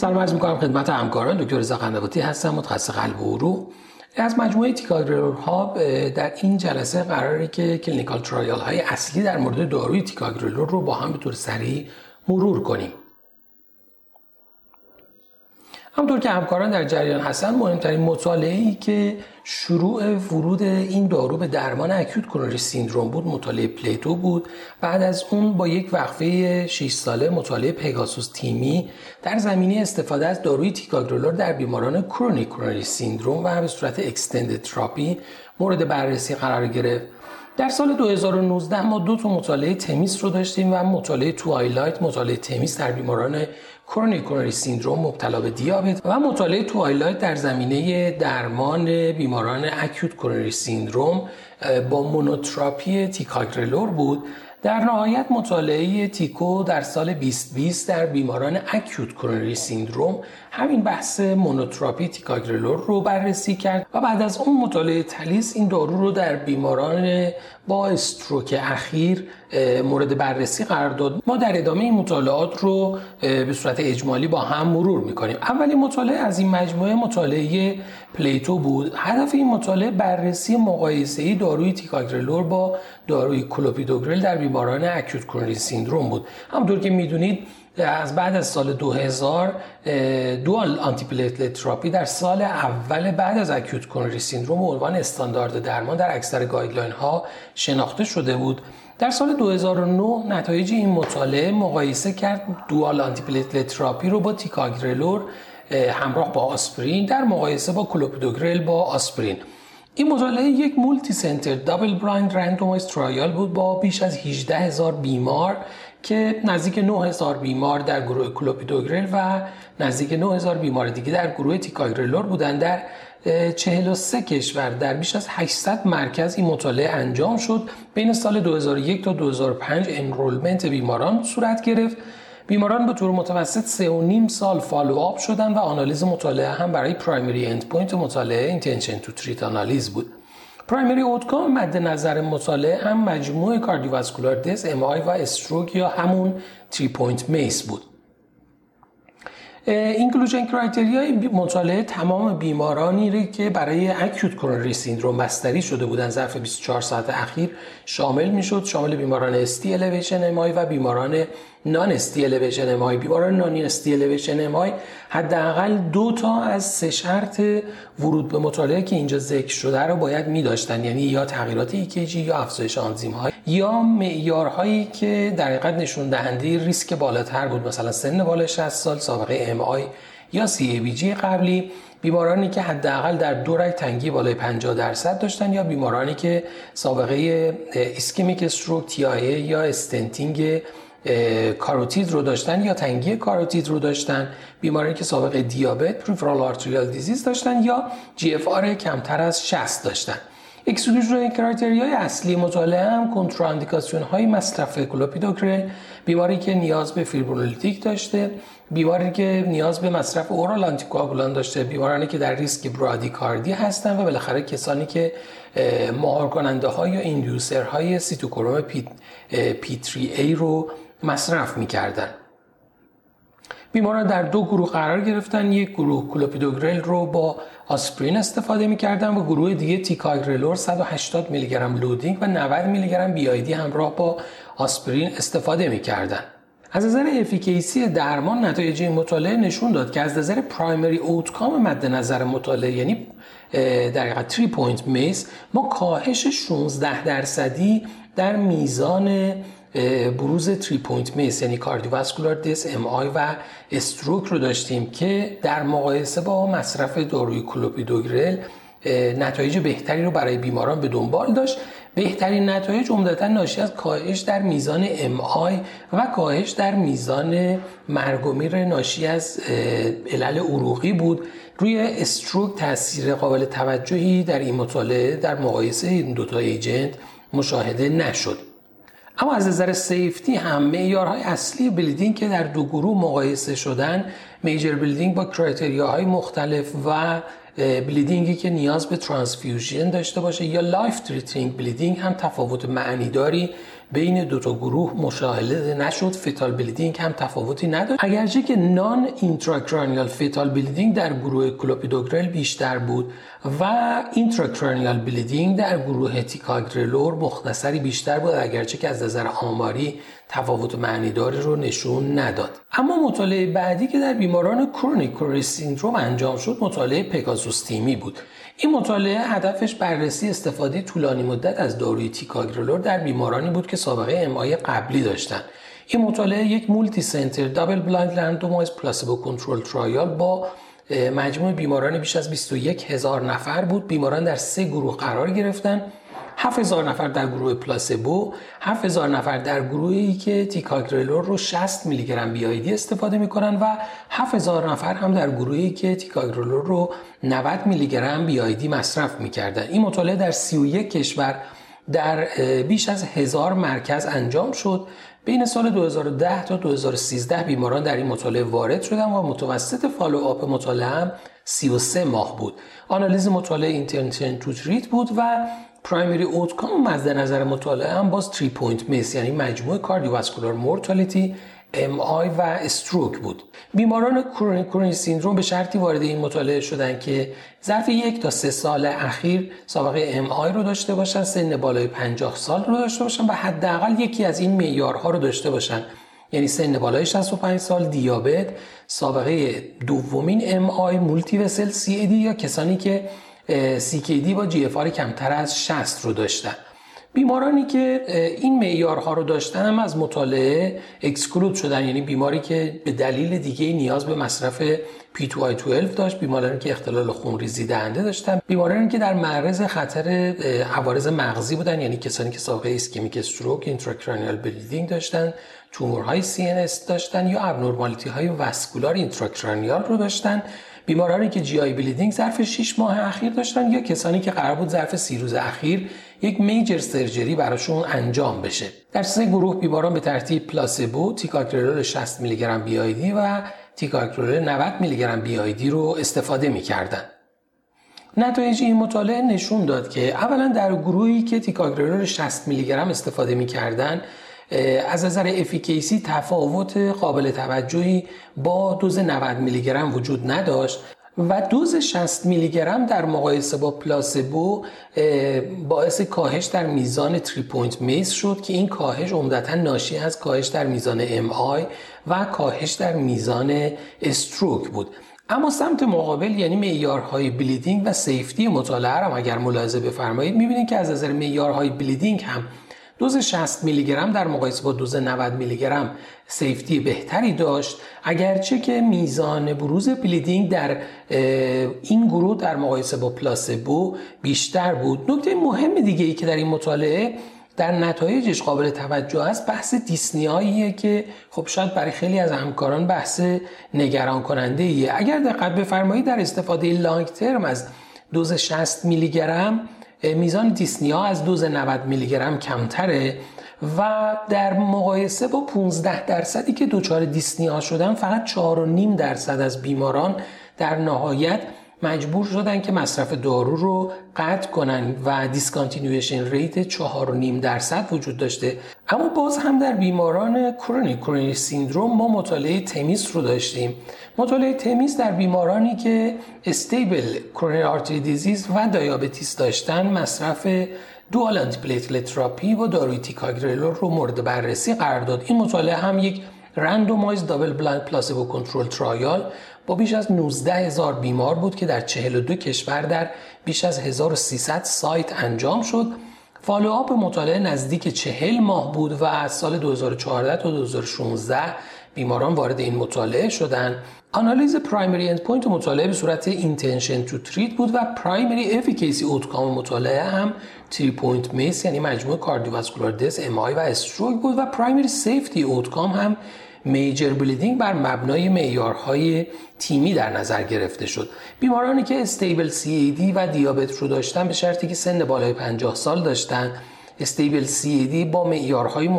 سلام عرض می‌کنم خدمت همکاران. دکتر رضا قندواتی هستم متخصص قلب و عروق. از مجموعه ها در این جلسه قراره که clinical trial های اصلی در مورد داروی ticagrelor رو با هم به طور سریع مرور کنیم. همونطور که همکاران در جریان هستن مهمترین مطالعه ای که شروع ورود این دارو به درمان acute coronary syndrome بود مطالعه PLATO بود. بعد از اون با یک وقفه 6 ساله مطالعه PEGASUS-TIMI در زمینه استفاده از داروی ticagrelor در بیماران chronic coronary syndrome و به صورت extended therapy مورد بررسی قرار گرفت. در سال 2019 ما دو تا مطالعه THEMIS رو داشتیم و مطالعه TWILIGHT مطالعه THEMIS در بیماران chronic coronary syndrome مبتلا به دیابت و مطالعه TWILIGHT در زمینه درمان بیماران acute coronary syndrome با monotherapy ticagrelor بود. در نهایت مطالعه TICO در سال 2020 در بیماران acute coronary syndrome همین بحث monotherapy ticagrelor رو بررسی کرد و بعد از اون مطالعه THALES این دارو رو در بیماران با stroke اخیر مورد بررسی قرار داد. ما در ادامه این مطالعات رو به صورت اجمالی با هم مرور می‌کنیم. اولین مطالعه از این مجموعه مطالعه PLATO بود. هدف این مطالعه بررسی مقایسه داروی ticagrelor با داروی کلوپیدوگرل در بیماران acute coronary syndrome بود. همونطور که می‌دونید از بعد از سال 2000 dual anti therapy در سال اول بعد از acute coronary syndrome عنوان استاندارد درمان در اکثر guideline ها شناخته شده بود. در سال 2009 نتایج این مطالعه مقایسه کرد dual anti therapy رو با ticagrelor همراه با آسپرین در مقایسه با کلوپیدوگرل با آسپرین. این مطالعه یک multicenter double blind randomized trial بود با بیش از 18 هزار بیمار که نزدیک 9000 بیمار در گروه کلوپیدوگرل و نزدیک 9000 بیمار دیگه در گروه ticagrelor بودن. در 43 کشور در بیش از 800 مرکز این مطالعه انجام شد. بین سال 2001 تا 2005 enrollment بیماران صورت گرفت. بیماران به طور متوسط سه و نیم سال follow-up شدن و آنالیز مطالعه هم برای primary end point مطالعه intention to treat analysis بود. primary outcome مد نظر مطالعه هم مجموع cardiovascular death MI و stroke یا همون 3 point MACE بود. inclusion criteria ی مطالعه تمام بیمارانی رو که برای acute coronary syndrome بستری شده بودن. ظرف 24 ساعت اخیر شامل می‌شد. شامل بیماران ST elevation MI و بیماران non ST elevation MI بیماران non ST elevation MI حداقل دو تا از سه شرط ورود به مطالعه که اینجا ذکر شده رو باید می داشتن یعنی یا تغییرات ECG یا افزایش آنزیم های یا معیارهایی که در حقیقت نشون دهنده ریسک بالاتر بود. مثلا سن بالا 60 سال سابقه MI یا CABG قبلی. بیمارانی که حداقل در دو رگ تنگی بالای 50 درصد داشتن یا بیمارانی که سابقه ischemic stroke TIA یا stenting کاروتید رو داشتن یا تنگی کاروتید رو داشتن بیماری که سابقه دیابت peripheral arterial disease داشتن یا GFR کمتر از 60 داشتن. exclusion criteria ی اصلی مطالعه هم contraindication های مصرف کلوپیدوگرل بیماری که نیاز به fibrinolytic داشته بیماری که نیاز به مصرف oral anticoagulant داشته بیمارانی که در ریسک برادیکاردی هستن و بالاخره کسانی که مهار کننده های یا inducer های cytochrome P, P 3A رو مصرف می‌کردن. بیماران در دو گروه قرار گرفتن. یک گروه کلوپیدوگرل رو با آسپرین استفاده می‌کردن و گروه دیگه ticagrelor 180 میلی گرم loading و 90 میلی گرم BID همراه با آسپرین استفاده می‌کردن. از نظر efficacy درمان نتایج این مطالعه نشون داد که از نظر primary outcome مد نظر مطالعه یعنی در حقیقت 3 point MACE ما کاهش 16 درصدی در میزان بروز 3 point MACE یعنی cardiovascular death MI و stroke رو داشتیم که در مقایسه با مصرف داروی کلوپیدوگرل نتایج بهتری رو برای بیماران به دنبال داشت. بهترین نتایج عمدتا ناشی از کاهش در میزان MI و کاهش در میزان مرگ و میر ناشی از علل عروقی بود. روی stroke تاثیر قابل توجهی در این مطالعه در مقایسه این دوتا agent مشاهده نشد. اما از نظر safety هم معیارهای اصلی bleeding که در دو گروه مقایسه شدن major bleeding با criteria های مختلف و bleeding ی که نیاز به transfusion داشته باشه یا life threatening bleeding هم تفاوت معنیداری بین دو تا گروه مشاهده نشد. fatal bleeding هم تفاوتی نداشت اگرچه که non intracranial fatal bleeding در گروه کلوپیدوگرل بیشتر بود و intracranial bleeding در گروه تیکاگرلور مختصری بیشتر بود. اگرچه که از نظر آماری تفاوت معنیداری رو نشون نداد. اما مطالعه بعدی که در بیماران chronic coronary syndrome انجام شد مطالعه PEGASUS-TIMI بود. این مطالعه هدفش بررسی استفاده طولانی مدت از داروی تیکاگرلور در بیمارانی بود که سابقه MI قبلی داشتند. این مطالعه یک multicenter double blind randomized placebo controlled trial با مجموع بیماران بیش از 21 هزار نفر بود. بیماران در سه گروه قرار گرفتن. 7000 نفر در گروه placebo 7000 نفر در گروهی که تیکاگرلور رو 60 میلی گرم BID استفاده می‌کنن و 7000 نفر هم در گروهی که تیکاگرلور رو 90 میلی گرم BID مصرف می‌کردن. این مطالعه در 31 کشور در بیش از هزار مرکز انجام شد. بین سال 2010 تا 2013 بیماران در این مطالعه وارد شدن و متوسط follow up مطالعه هم 33 ماه بود. آنالیز مطالعه intention to treat بود و primary outcome مد نظر مطالعه هم باز 3 point MACE یعنی مجموع cardiovascular mortality MI و stroke بود. بیماران chronic coronary syndrome به شرطی وارد این مطالعه شدن که ظرف یک تا سه سال اخیر سابقه MI رو داشته باشن سن بالای 50 سال رو داشته باشن و حداقل یکی از این معیارها رو داشته باشن. یعنی سن بالای 65 سال دیابت سابقه دومین ام آی مولتی وسل سی ای دی یا کسانی که CKD با GFR کمتر از 60 رو داشتن. بیمارانی که این معیارها رو داشتن هم از مطالعه exclude شدن. یعنی بیماری که به دلیل دیگه نیاز به مصرف P2Y12 داشت بیمارانی که اختلال خونریزی دهنده داشتن. بیمارانی که در معرض خطر عوارض مغزی بودن یعنی کسانی که سابقه ischemic stroke intracranial bleeding داشتن. تومورهای CNS داشتن یا abnormality های vascular intracranial رو داشتن. بیمارانی که GI bleeding ظرف 6 ماه اخیر داشتن یا کسانی که قرار بود ظرف 30 روز اخیر یک major surgery براشون انجام بشه. در سه گروه بیماران به ترتیب placebo تیکاگرلور 60 میلی گرم BID و تیکاگرلور 90 میلی گرم BID رو استفاده می‌کردن. نتایج این مطالعه نشون داد که اولا در گروهی که تیکاگرلور 60 میلی گرم استفاده می‌کردن از نظر efficacy تفاوت قابل توجهی با دوز 90 میلی گرم وجود نداشت و دوز 60 میلی گرم در مقایسه با placebo باعث کاهش در میزان three point MACE شد که این کاهش عمدتا ناشی از کاهش در میزان MI و کاهش در میزان stroke بود. اما سمت مقابل یعنی معیارهای bleeding و safety مطالعه هم اگر ملاحظه بفرمایید می‌بینید که از نظر معیارهای bleeding هم دوز 60 میلی گرم در مقایسه با دوز 90 میلی گرم سیفتی بهتری داشت. اگرچه که میزان بروز بلیدینگ در این گروه در مقایسه با پلاسبو بیشتر بود. نکته مهم دیگه ای که در این مطالعه در نتایجش قابل توجه است بحث دیسنیاییه که خب شاید برای خیلی از همکاران بحث نگران کننده ایه اگر دقت بفرمایید در استفاده لانگ ترم از دوز 60 میلی گرم میزان dyspnea از دوز 90 میلی گرم کمتره و در مقایسه با 15 درصدی که دچار dyspnea شدن فقط 4.5 درصد از بیماران در نهایت مجبور شدن که مصرف دارو رو قطع کنن و discontinuation rate 4.5 درصد وجود داشته. اما باز هم در بیماران chronic coronary syndrome ما مطالعه THEMIS رو داشتیم. مطالعه THEMIS در بیمارانی که stable coronary artery disease و diabetes داشتن مصرف dual antiplatelet therapy و داروی تیکاگرلور رو مورد بررسی قرار داد. این مطالعه هم یک randomized double blind placebo controlled trial با بیش از 19 هزار بیمار بود که در 42 کشور در بیش از 1300 سایت انجام شد. follow up مطالعه نزدیک 40 ماه بود و از سال 2014 تا 2016 بیماران وارد این مطالعه شدند. آنالیز primary endpoint مطالعه به صورت intention to treat بود و primary efficacy outcome مطالعه هم 3 point MACE یعنی مجموع cardiovascular death MI و stroke بود و primary safety outcome هم major bleeding بر مبنای معیارهای TIMI در نظر گرفته شد. بیمارانی که stable CAD و دیابت رو داشتن به شرطی که سن بالای 50 سال داشتن stable CAD با معیارهای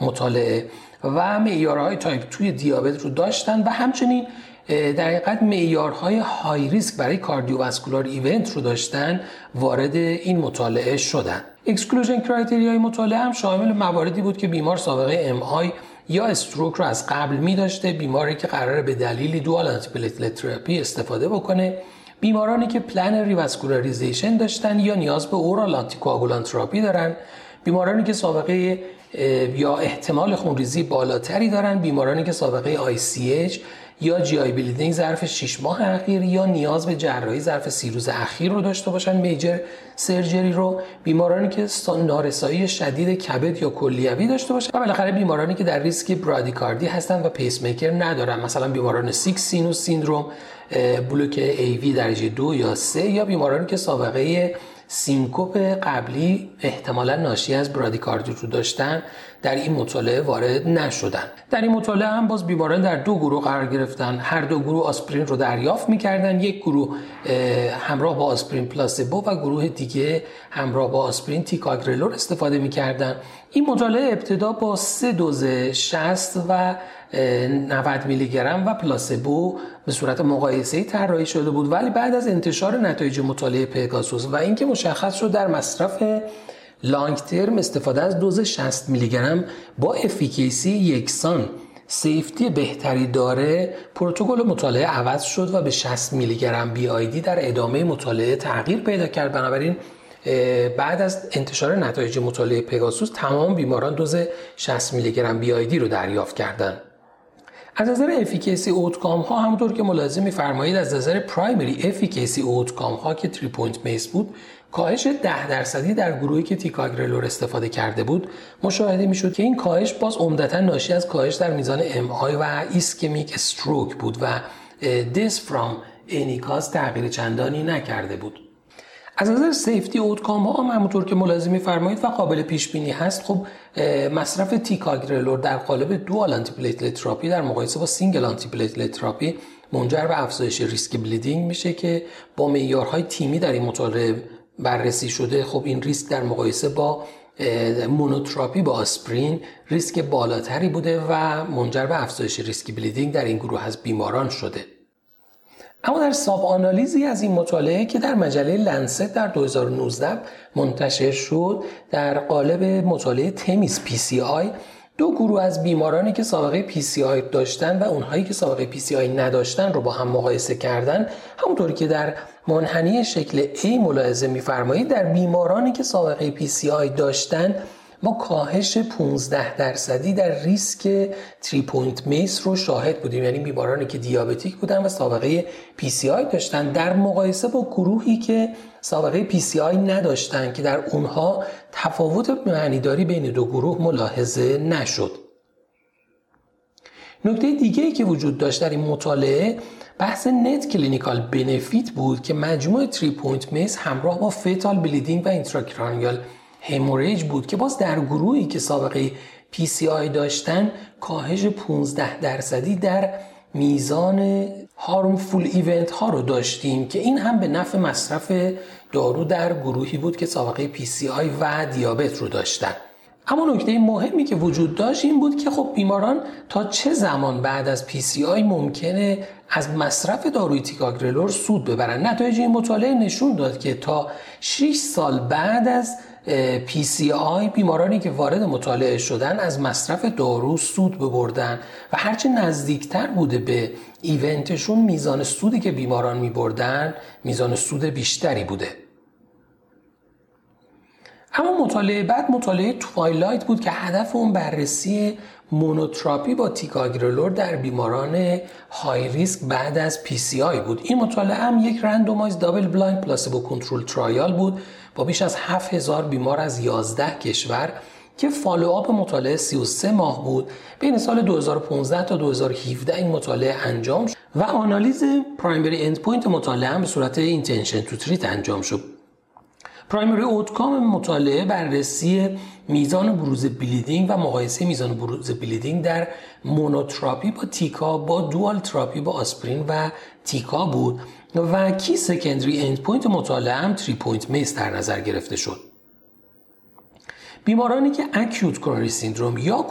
مطالعه و معیارهای type two دیابت رو داشتن و همچنین در حقیقت معیارهای high risk برای cardiovascular event رو داشتن وارد این مطالعه شدن. exclusion criteria ی مطالعه هم شامل مواردی بود که بیمار سابقه MI یا stroke رو از قبل می داشته بیماری که قراره به دلیلی dual antiplatelet therapy استفاده بکنه بیمارانی که plan revascularization داشتن یا نیاز به oral anticoagulant therapy دارن بیمارانی که سابقه یا احتمال خونریزی بالاتری دارن بیمارانی که سابقه ICH یا GI bleeding ظرف 6 ماه اخیر یا نیاز به جراحی ظرف 30 روز اخیر رو داشته باشن. major surgery رو بیمارانی که نارسایی شدید کبد یا کلیوی داشته باشن. و بالاخره بیمارانی که در ریسک برادیکاردی هستن و پیس میکر ندارن. مثلا بیماران sick sinus syndrome بلوک AV درجه دو یا سه یا بیمارانی که سابقه سینکوپ قبلی احتمالا ناشی از برادیکاردی رو داشتن در این مطالعه وارد نشدن. در این مطالعه هم باز بیماران در دو گروه قرار گرفتن. هر دو گروه آسپرین رو دریافت می‌کردن. یک گروه همراه با آسپرین پلاسبو و گروه دیگه همراه با آسپرین تیکاگرلور استفاده می‌کردن. این مطالعه ابتدا با سه دوز 60 و 90 میلی گرم و پلاسبو به صورت مقایسه طراحی شده بود. ولی بعد از انتشار نتایج مطالعه پگاسوس و اینکه مشخص شد در مصرف long term استفاده از دوز 60 میلی گرم با efficacy یکسان safety بهتری داره پروتکل مطالعه عوض شد و به 60 میلی گرم BID در ادامه مطالعه تغییر پیدا کرد. بنابراین بعد از انتشار نتایج مطالعه پگاسوس تمام بیماران دوز 60 میلی گرم BID رو دریافت کردند. از نظر efficacy outcome ها همونطور که ملاحظه میفرمایید از نظر primary efficacy outcome ها که 3 point MACE بود کاهش 10 درصدی در گروهی که تیکاگرلور استفاده کرده بود. مشاهده می‌شد که این کاهش باز عمدتا ناشی از کاهش در میزان MI و ischemic stroke بود و death from any cause تغییر چندانی نکرده بود. از نظر safety outcome ها هم همونطور که ملاحظه میفرمایید و قابل پیش بینی هست خب مصرف تیکاگرلور در قالب dual anti therapy در مقایسه با single anti therapy منجر به افزایش ریسک bleeding میشه که با معیارهای TIMI در این مطالعه بررسی شده. خب این ریسک در مقایسه با monotherapy با آسپرین ریسک بالاتری بوده و منجر به افزایش ریسک bleeding در این گروه از بیماران شده. اما در sub آنالیزی از این مطالعه که در مجله لنست در 2019 منتشر شد در قالب مطالعه THEMIS PCI دو گروه از بیمارانی که سابقه PCI داشتن و اونهایی که سابقه PCI نداشتن رو با هم مقایسه کردن. همونطوری که در منحنی شکل A ملاحظه میفرمایید در بیمارانی که سابقه PCI داشتن ما کاهش 15 درصدی در ریسک three point MACE رو شاهد بودیم. یعنی بیمارانی که diabetic بودن و سابقه PCI داشتن در مقایسه با گروهی که سابقه PCI نداشتن که در اونها تفاوت معنیداری بین دو گروه ملاحظه نشد. نکته دیگه ای که وجود داشت در این مطالعه بحث net clinical benefit بود که مجموع three point MACE همراه با fatal bleeding و intracranial hemorrhage بود که باز در گروهی که سابقه PCI داشتن کاهش 15 درصدی در میزان harmful event ها رو داشتیم که این هم به نفع مصرف دارو در گروهی بود که سابقه PCI و دیابت رو داشتن. اما نکته مهمی که وجود داشت این بود که خب بیماران تا چه زمان بعد از آی ممکنه از مصرف داروی تیکاگرلور سود ببرن؟ نتایج این مطالعه نشون داد که تا 6 سال بعد از PCI بیمارانی که وارد مطالعه شدن از مصرف دارو سود ببردن و هرچه نزدیکتر بوده به ایونتشون میزان سودی که بیماران میبردن میزان سود بیشتری بوده. اما مطالعه بعد مطالعه TWILIGHT بود که هدف اون بررسی monotherapy با تیکاگرلور در بیماران high risk بعد از PCI بود. این مطالعه هم یک randomized double blind placebo control trial بود با بیش از 7000 بیمار از 11 کشور که follow-up مطالعه 33 ماه بود. بین سال 2015 تا 2017 این مطالعه انجام شد و آنالیز primary endpoint مطالعه هم به صورت intention to treat انجام شد. primary outcome مطالعه بررسی میزان بروز bleeding و مقایسه میزان بروز bleeding در monotherapy با تیکا با dual therapy با آسپرین و تیکا بود و key secondary endpoint مطالعه هم 3 point MACE در نظر گرفته شد. بیمارانی که acute coronary syndrome یا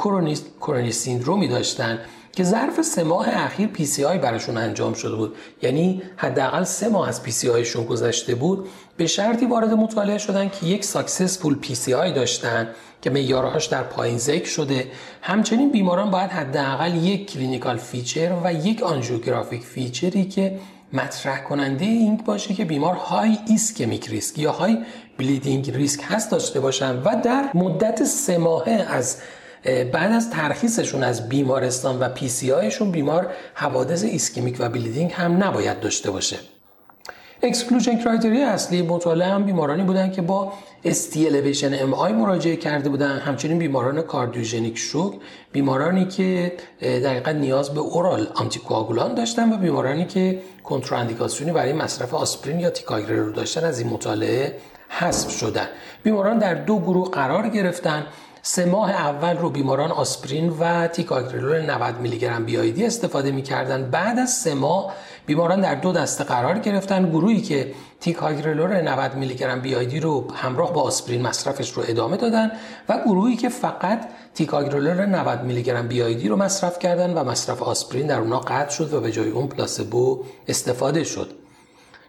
chronic syndrome ی داشتن که ظرف سه ماه اخیر PCI براشون انجام شده بود. یعنی حداقل سه ماه از PCI شون گذشته بود به شرطی وارد مطالعه شدن که یک successful PCI داشتن که معیارهاش در پایین ذکر شده. همچنین بیماران باید حداقل یک clinical feature و یک angiographic feature ی که مطرح کننده این باشه که بیمار high ischemic risk یا high bleeding risk هست داشته باشن و در مدت سه ماهه از بعد از ترخیصشون از بیمارستان و PCI شون بیمار حوادث ischemic و bleeding هم نباید داشته باشه. exclusion criteria اصلی مطالعه هم بیمارانی بودن که با ST elevation MI مراجعه کرده بودن. همچنین بیماران cardiogenic shock بیمارانی که دقیقا نیاز به oral anticoagulant داشتن و بیمارانی که کنتراندیکاسیونی برای مصرف آسپرین یا رو داشتن از این مطالعه حذف شدن. بیماران در دو گروه قرار گرفتن. سه ماه اول رو بیماران آسپرین و تیکاگرلور 90 میلی گرم BID استفاده می‌کردن. بعد از سه ماه بیماران در دو دسته قرار گرفتن. گروهی که تیکاگرلور 90 میلی گرم BID رو همراه با آسپرین مصرفش رو ادامه دادن و گروهی که فقط تیکاگرلور 90 میلی گرم BID رو مصرف کردن و مصرف آسپرین در اونا قطع شد و به جای اون پلاسبو استفاده شد.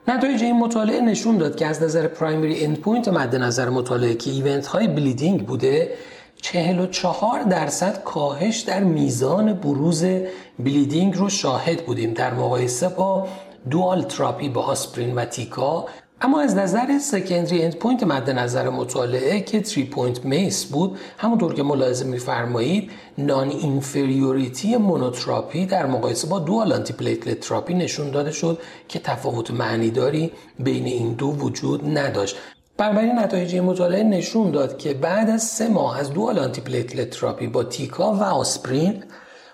نتایج این مطالعه نشون داد که از نظر primary endpoint مد نظر مطالعه که event های bleeding بوده 44 درصد کاهش در میزان بروز bleeding رو شاهد بودیم. در مقایسه با dual therapy با آسپرین و تیکا. اما از نظر secondary endpoint مد نظر مطالعه که 3 point MACE بود همونطور که ملاحظه میفرمایید non-inferiority monotherapy در مقایسه با dual antiplatelet therapy نشون داده شد که تفاوت معنیداری بین این دو وجود نداشت. بنابراین نتایج مطالعه نشون داد که بعد از سه ماه از dual antiplatelet therapy با تیکا و آسپرین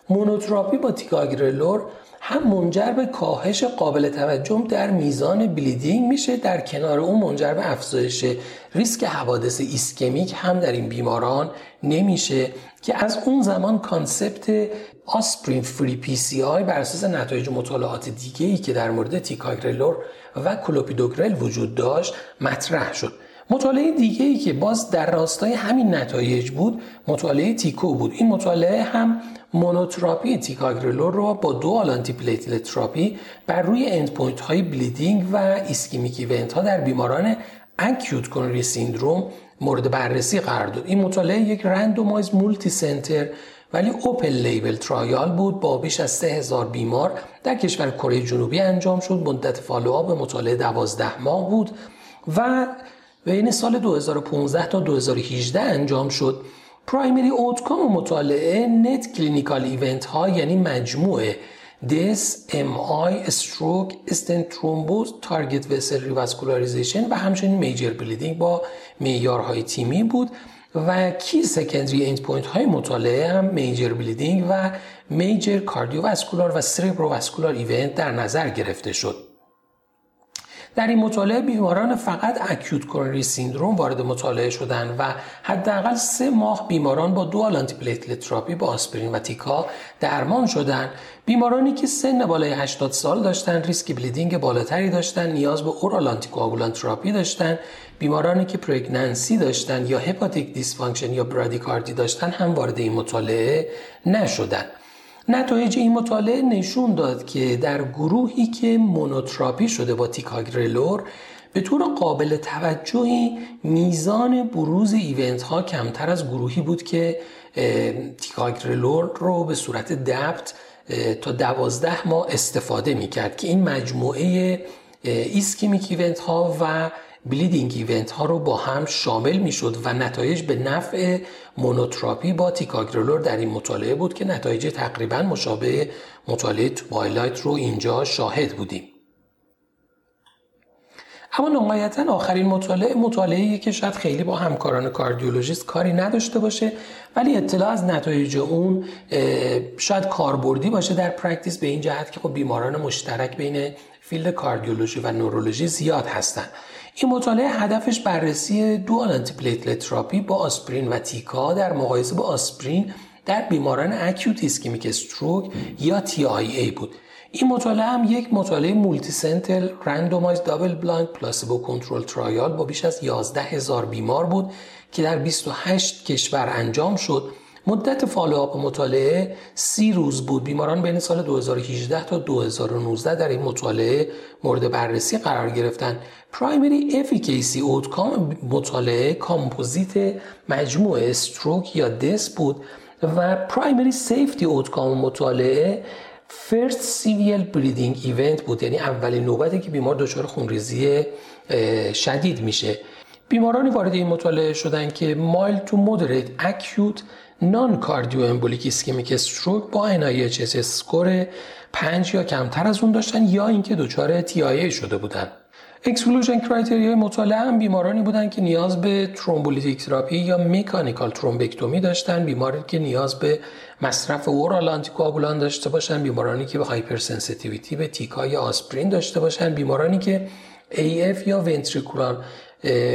monotherapy با تیکاگرلور هم منجر به کاهش قابل توجه در میزان bleeding میشه در کنار اون منجر به افزایش ریسک حوادث ischemic هم در این بیماران نمیشه که از اون زمان concept آسپرین free PCI بر اساس نتایج مطالعات دیگه ای که در مورد تیکاگرلور و کلوپیدوگرل وجود داشت مطرح شد. مطالعه دیگه ای که باز در راستای همین نتایج بود مطالعه TICO بود. این مطالعه هم monotherapy تیکاگرلور رو با dual antiplatelet therapy بر روی endpoint های bleeding و ischemic event ها در بیماران acute coronary syndrome مورد بررسی قرار داد. این مطالعه یک randomized multicenter ولی open label trial بود با بیش از 3000 بیمار در کشور کره جنوبی انجام شد. مدت follow-up مطالعه 12 ماه بود و بین سال 2015 تا 2018 انجام شد. primary outcome مطالعه net clinical event ها یعنی مجموعه death، MI، stroke، stent thrombosis، target vessel revascularization و همچنین major bleeding با معیارهای TIMI بود. و key secondary endpoint های مطالعه هم major bleeding و major cardiovascular و cerebrovascular event در نظر گرفته شد. در این مطالعه بیماران فقط acute coronary syndrome وارد مطالعه شدند و حداقل سه ماه بیماران با dual antiplatelet therapy با آسپرین و تیکا درمان شدند بیمارانی که سن بالای 80 سال داشتن ریسک bleeding بالاتری داشتن نیاز به oral anti therapy داشتن. بیمارانی که pregnancy داشتن یا hepatic dysfunction یا bradycardia داشتن هم وارد این مطالعه نشدند نتایج این مطالعه نشون داد که در گروهی که monotherapy شده با تیکاگرلور به طور قابل توجهی میزان بروز event ها کمتر از گروهی بود که تیکاگرلور رو به صورت DAPT تا دوازده ماه استفاده می کرد که این مجموعه ischemic event ها و bleeding event ها رو با هم شامل می شد و نتایج به نفع monotherapy با تیکاگرلور در این مطالعه بود که نتایج تقریبا مشابه مطالعه TWILIGHT رو اینجا شاهد بودیم. اما نهایتا آخرین مطالعه مطالعه که شاید خیلی با همکاران کاردیولوژیست کاری نداشته باشه ولی اطلاع از نتایج اون شاید کاربردی باشه در practice به این جهت که خب بیماران مشترک بین field کاردیولوژی و نورولوژی زیاد هستند این مطالعه هدفش بررسی dual antiplatelet therapy با آسپرین و تیکا در مقایسه با آسپرین در بیماران acute ischemic stroke یا TIA بود. این مطالعه هم یک مطالعه multicenter randomized double blind placebo control trial با بیش از 11 هزار بیمار بود که در 28 کشور انجام شد. مدت follow-up مطالعه سی روز بود. بیماران بین سال 2018 تا 2019 در این مطالعه مورد بررسی قرار گرفتن. primary efficacy outcome مطالعه کامپوزیت مجموع stroke یا death بود و primary safety outcome مطالعه first severe bleeding event بود. یعنی اولین نوبتی که بیمار دچار خونریزی شدید میشه. بیمارانی وارد این مطالعه شدن که mild to moderate acute non-cardioembolic ischemic stroke با NIHSS score 5 یا کمتر از اون داشتن یا اینکه دچار TIA شده بودن. exclusion criteria ی مطالعه هم بیمارانی بودند که نیاز به thrombolytic therapy یا mechanical thrombectomy داشتن بیماری که نیاز به مصرف oral anticoagulant داشته باشن بیمارانی که به hypersensitivity به تیکا یا آسپرین داشته باشن بیمارانی که AF یا ventricular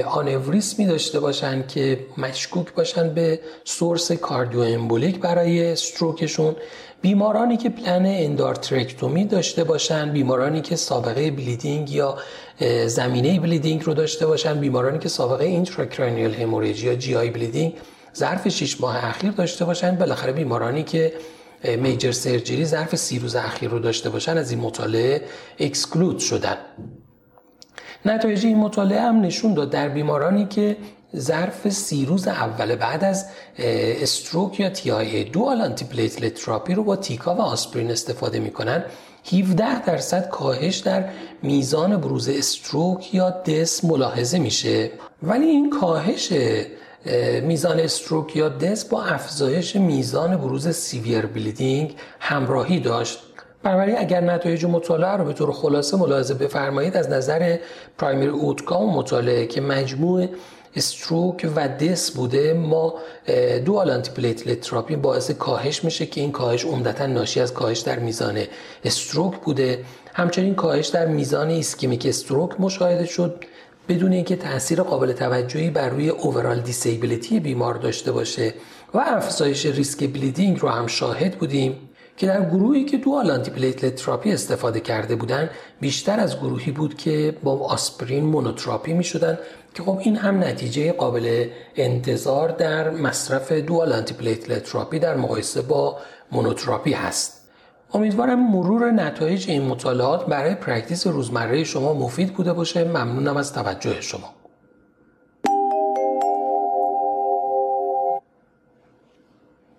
aneurysm ی داشته باشن که مشکوک باشن به source cardioembolic برای stroke شون. بیمارانی که plan endarterectomy داشته باشن بیمارانی که سابقه bleeding یا زمینه bleeding رو داشته باشن بیمارانی که سابقه intracranial hemorrhage یا GI bleeding ظرف 6 ماه اخیر داشته باشن. بالاخره بیمارانی که major surgery ظرف سی روز اخیر رو داشته باشن از این مطالعه exclude شدن. نتایج این مطالعه هم نشون داد در بیمارانی که ظرف سی روز اول بعد از stroke یا TIA dual antiplatelet therapy رو با تیکا و آسپرین استفاده می‌کنن. 17 درصد کاهش در میزان بروز stroke یا death ملاحظه میشه. ولی این کاهش میزان stroke یا death با افزایش میزان بروز severe bleeding همراهی داشت. بنابراین اگر نتایج مطالعه رو به طور خلاصه ملاحظه بفرمایید از نظر primary outcome مطالعه که مجموع stroke و death بوده ما dual antiplatelet therapy باعث کاهش میشه که این کاهش عمدتا ناشی از کاهش در میزان stroke بوده. همچنین کاهش در میزان ischemic stroke مشاهده شد بدون اینکه تاثیر قابل توجهی بر روی overall disability بیمار داشته باشه. و افزایش ریسک bleeding رو هم شاهد بودیم. که در گروهی که dual antiplatelet therapy استفاده کرده بودن بیشتر از گروهی بود که با آسپرین monotherapy می شدن که خب این هم نتیجه قابل انتظار در مصرف dual antiplatelet therapy در مقایسه با monotherapy هست. امیدوارم مرور نتایج این مطالعات برای practice روزمره شما مفید بوده باشه. ممنونم از توجه شما.